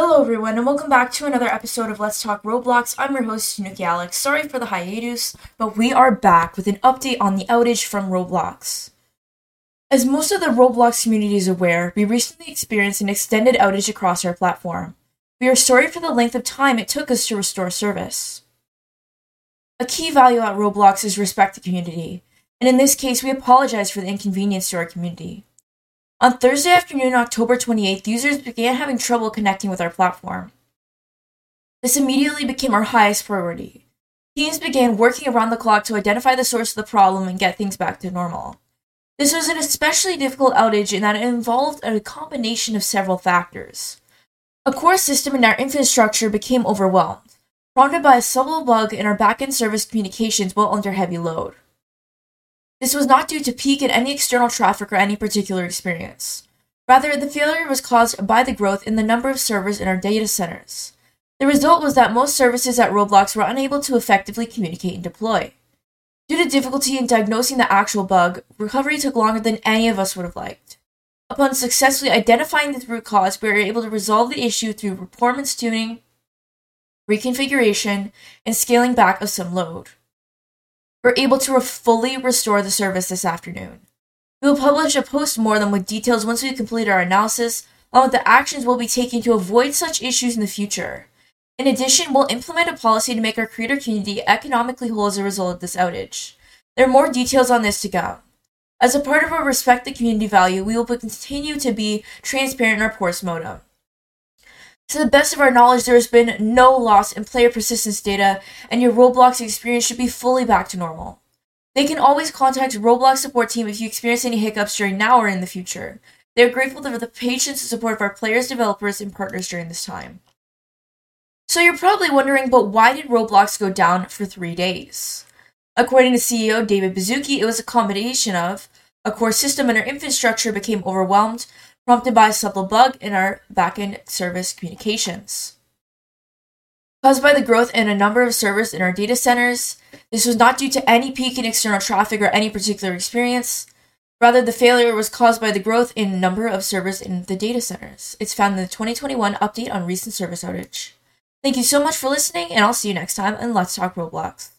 Hello, everyone, and welcome back to another episode of Let's Talk Roblox. I'm your host, Tanuki Alex. Sorry for the hiatus, but we are back with an update on the outage from Roblox. As most of the Roblox community is aware, we recently experienced an extended outage across our platform. We are sorry for the length of time it took us to restore service. A key value at Roblox is respect the community, and in this case, we apologize for the inconvenience to our community. On Thursday afternoon, October 28th, users began having trouble connecting with our platform. This immediately became our highest priority. Teams began working around the clock to identify the source of the problem and get things back to normal. This was an especially difficult outage in that it involved a combination of several factors. A core system in our infrastructure became overwhelmed, prompted by a subtle bug in our backend service communications while under heavy load. This was not due to peak in any external traffic or any particular experience. Rather, the failure was caused by the growth in the number of servers in our data centers. The result was that most services at Roblox were unable to effectively communicate and deploy. Due to difficulty in diagnosing the actual bug, recovery took longer than any of us would have liked. Upon successfully identifying the root cause, we were able to resolve the issue through performance tuning, reconfiguration, and scaling back of some load we're able to fully restore the service this afternoon. We will publish a post mortem with details once we complete our analysis, along with the actions we'll be taking to avoid such issues in the future. In addition, we'll implement a policy to make our creator community economically whole as a result of this outage. There are more details on this to go. As a part of our respect the community value, we will continue to be transparent in our post mortem. To the best of our knowledge, there has been no loss in player persistence data, and your Roblox experience should be fully back to normal. They can always contact Roblox support team if you experience any hiccups during now or in the future. They are grateful for the patience and support of our players, developers, and partners during this time. So you're probably wondering, but why did Roblox go down for three days? According to CEO David Baszucki, it was a combination of a core system and our infrastructure became overwhelmed, prompted by a subtle bug in our backend service communications. Caused by the growth in a number of servers in our data centers, this was not due to any peak in external traffic or any particular experience. Rather, the failure was caused by the growth in number of servers in the data centers. It's found in the 2021 update on recent service outage. Thank you so much for listening, and I'll see you next time, and let's talk Roblox.